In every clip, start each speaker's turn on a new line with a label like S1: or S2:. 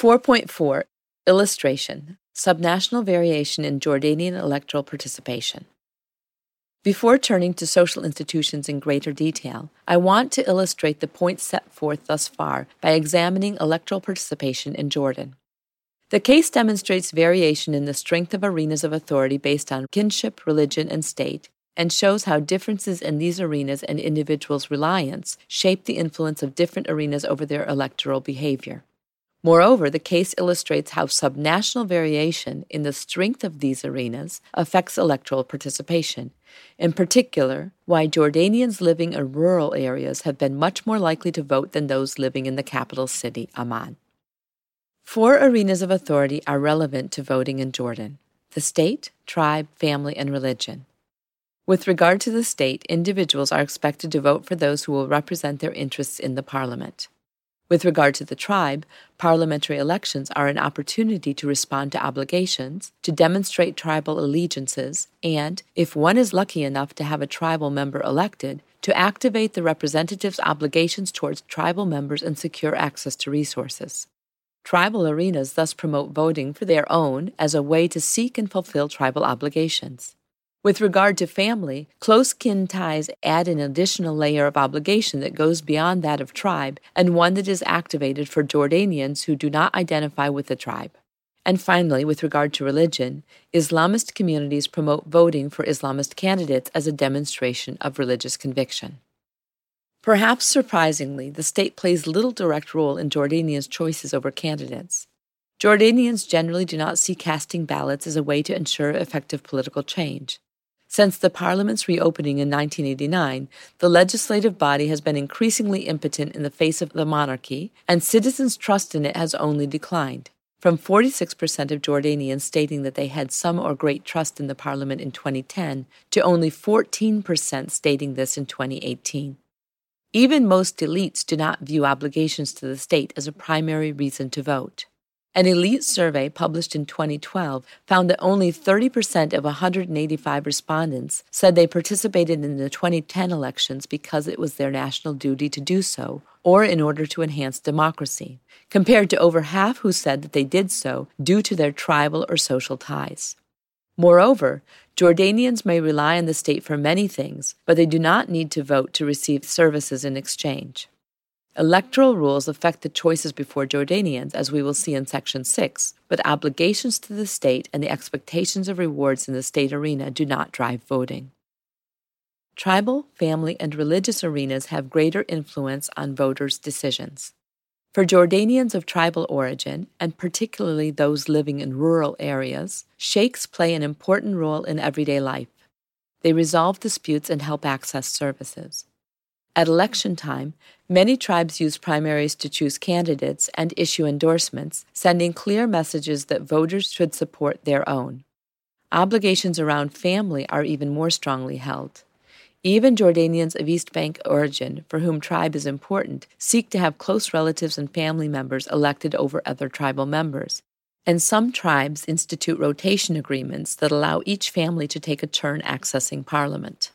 S1: 4.4 Illustration Subnational Variation in Jordanian Electoral Participation. Before turning to social institutions in greater detail, I want to illustrate the points set forth thus far by examining electoral participation in Jordan. The case demonstrates variation in the strength of arenas of authority based on kinship, religion, and state, and shows how differences in these arenas and individuals' reliance shape the influence of different arenas over their electoral behavior. Moreover, the case illustrates how subnational variation in the strength of these arenas affects electoral participation. In particular, why Jordanians living in rural areas have been much more likely to vote than those living in the capital city, Amman. Four arenas of authority are relevant to voting in Jordan the state, tribe, family, and religion. With regard to the state, individuals are expected to vote for those who will represent their interests in the parliament. With regard to the tribe, parliamentary elections are an opportunity to respond to obligations, to demonstrate tribal allegiances, and, if one is lucky enough to have a tribal member elected, to activate the representative's obligations towards tribal members and secure access to resources. Tribal arenas thus promote voting for their own as a way to seek and fulfill tribal obligations. With regard to family, close kin ties add an additional layer of obligation that goes beyond that of tribe and one that is activated for Jordanians who do not identify with the tribe. And finally, with regard to religion, Islamist communities promote voting for Islamist candidates as a demonstration of religious conviction. Perhaps surprisingly, the state plays little direct role in Jordanians' choices over candidates. Jordanians generally do not see casting ballots as a way to ensure effective political change. Since the parliament's reopening in 1989, the legislative body has been increasingly impotent in the face of the monarchy, and citizens' trust in it has only declined. From 46% of Jordanians stating that they had some or great trust in the parliament in 2010 to only 14% stating this in 2018. Even most elites do not view obligations to the state as a primary reason to vote. An elite survey published in 2012 found that only 30% of 185 respondents said they participated in the 2010 elections because it was their national duty to do so or in order to enhance democracy, compared to over half who said that they did so due to their tribal or social ties. Moreover, Jordanians may rely on the state for many things, but they do not need to vote to receive services in exchange. Electoral rules affect the choices before Jordanians, as we will see in Section 6, but obligations to the state and the expectations of rewards in the state arena do not drive voting. Tribal, family, and religious arenas have greater influence on voters' decisions. For Jordanians of tribal origin, and particularly those living in rural areas, sheikhs play an important role in everyday life. They resolve disputes and help access services. At election time, many tribes use primaries to choose candidates and issue endorsements, sending clear messages that voters should support their own. Obligations around family are even more strongly held. Even Jordanians of East Bank origin, for whom tribe is important, seek to have close relatives and family members elected over other tribal members. And some tribes institute rotation agreements that allow each family to take a turn accessing parliament.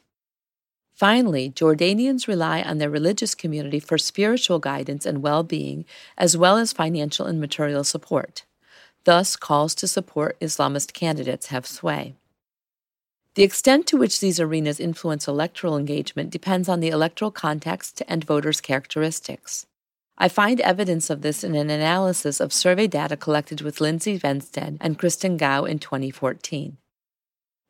S1: Finally, Jordanians rely on their religious community for spiritual guidance and well being, as well as financial and material support. Thus, calls to support Islamist candidates have sway. The extent to which these arenas influence electoral engagement depends on the electoral context and voters' characteristics. I find evidence of this in an analysis of survey data collected with Lindsay Benstead and Kristen Kao in 2014.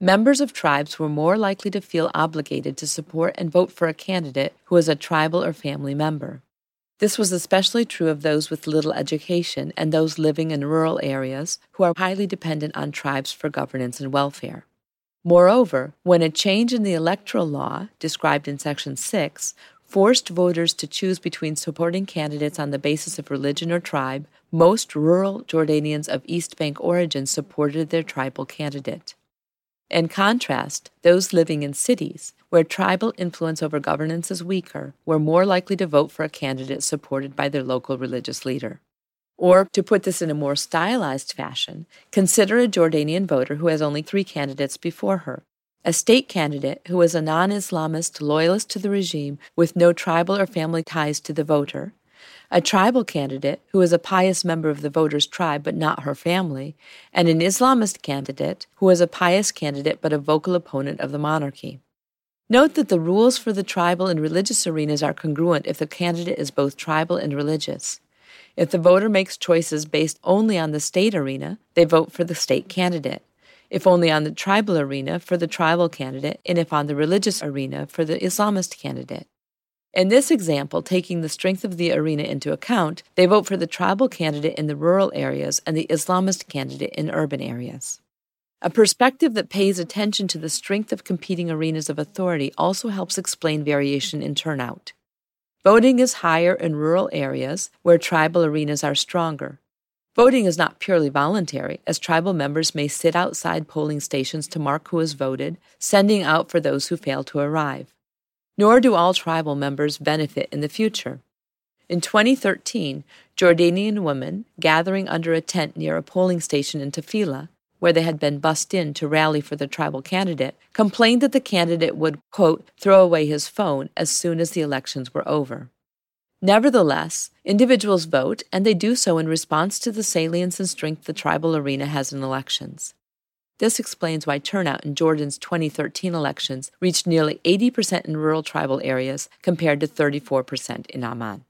S1: Members of tribes were more likely to feel obligated to support and vote for a candidate who was a tribal or family member. This was especially true of those with little education and those living in rural areas who are highly dependent on tribes for governance and welfare. Moreover, when a change in the electoral law, described in Section 6, forced voters to choose between supporting candidates on the basis of religion or tribe, most rural Jordanians of East Bank origin supported their tribal candidate. In contrast, those living in cities, where tribal influence over governance is weaker, were more likely to vote for a candidate supported by their local religious leader. Or, to put this in a more stylized fashion, consider a Jordanian voter who has only three candidates before her a state candidate who is a non Islamist loyalist to the regime with no tribal or family ties to the voter, a tribal candidate who is a pious member of the voter's tribe but not her family, and an Islamist candidate who is a pious candidate but a vocal opponent of the monarchy. Note that the rules for the tribal and religious arenas are congruent if the candidate is both tribal and religious. If the voter makes choices based only on the state arena, they vote for the state candidate. If only on the tribal arena, for the tribal candidate, and if on the religious arena, for the Islamist candidate. In this example, taking the strength of the arena into account, they vote for the tribal candidate in the rural areas and the Islamist candidate in urban areas. A perspective that pays attention to the strength of competing arenas of authority also helps explain variation in turnout. Voting is higher in rural areas where tribal arenas are stronger. Voting is not purely voluntary, as tribal members may sit outside polling stations to mark who has voted, sending out for those who fail to arrive nor do all tribal members benefit in the future. In 2013, Jordanian women gathering under a tent near a polling station in Tafila, where they had been bussed in to rally for the tribal candidate, complained that the candidate would, quote, throw away his phone as soon as the elections were over. Nevertheless, individuals vote, and they do so in response to the salience and strength the tribal arena has in elections. This explains why turnout in Jordan's 2013 elections reached nearly 80% in rural tribal areas compared to 34% in Amman.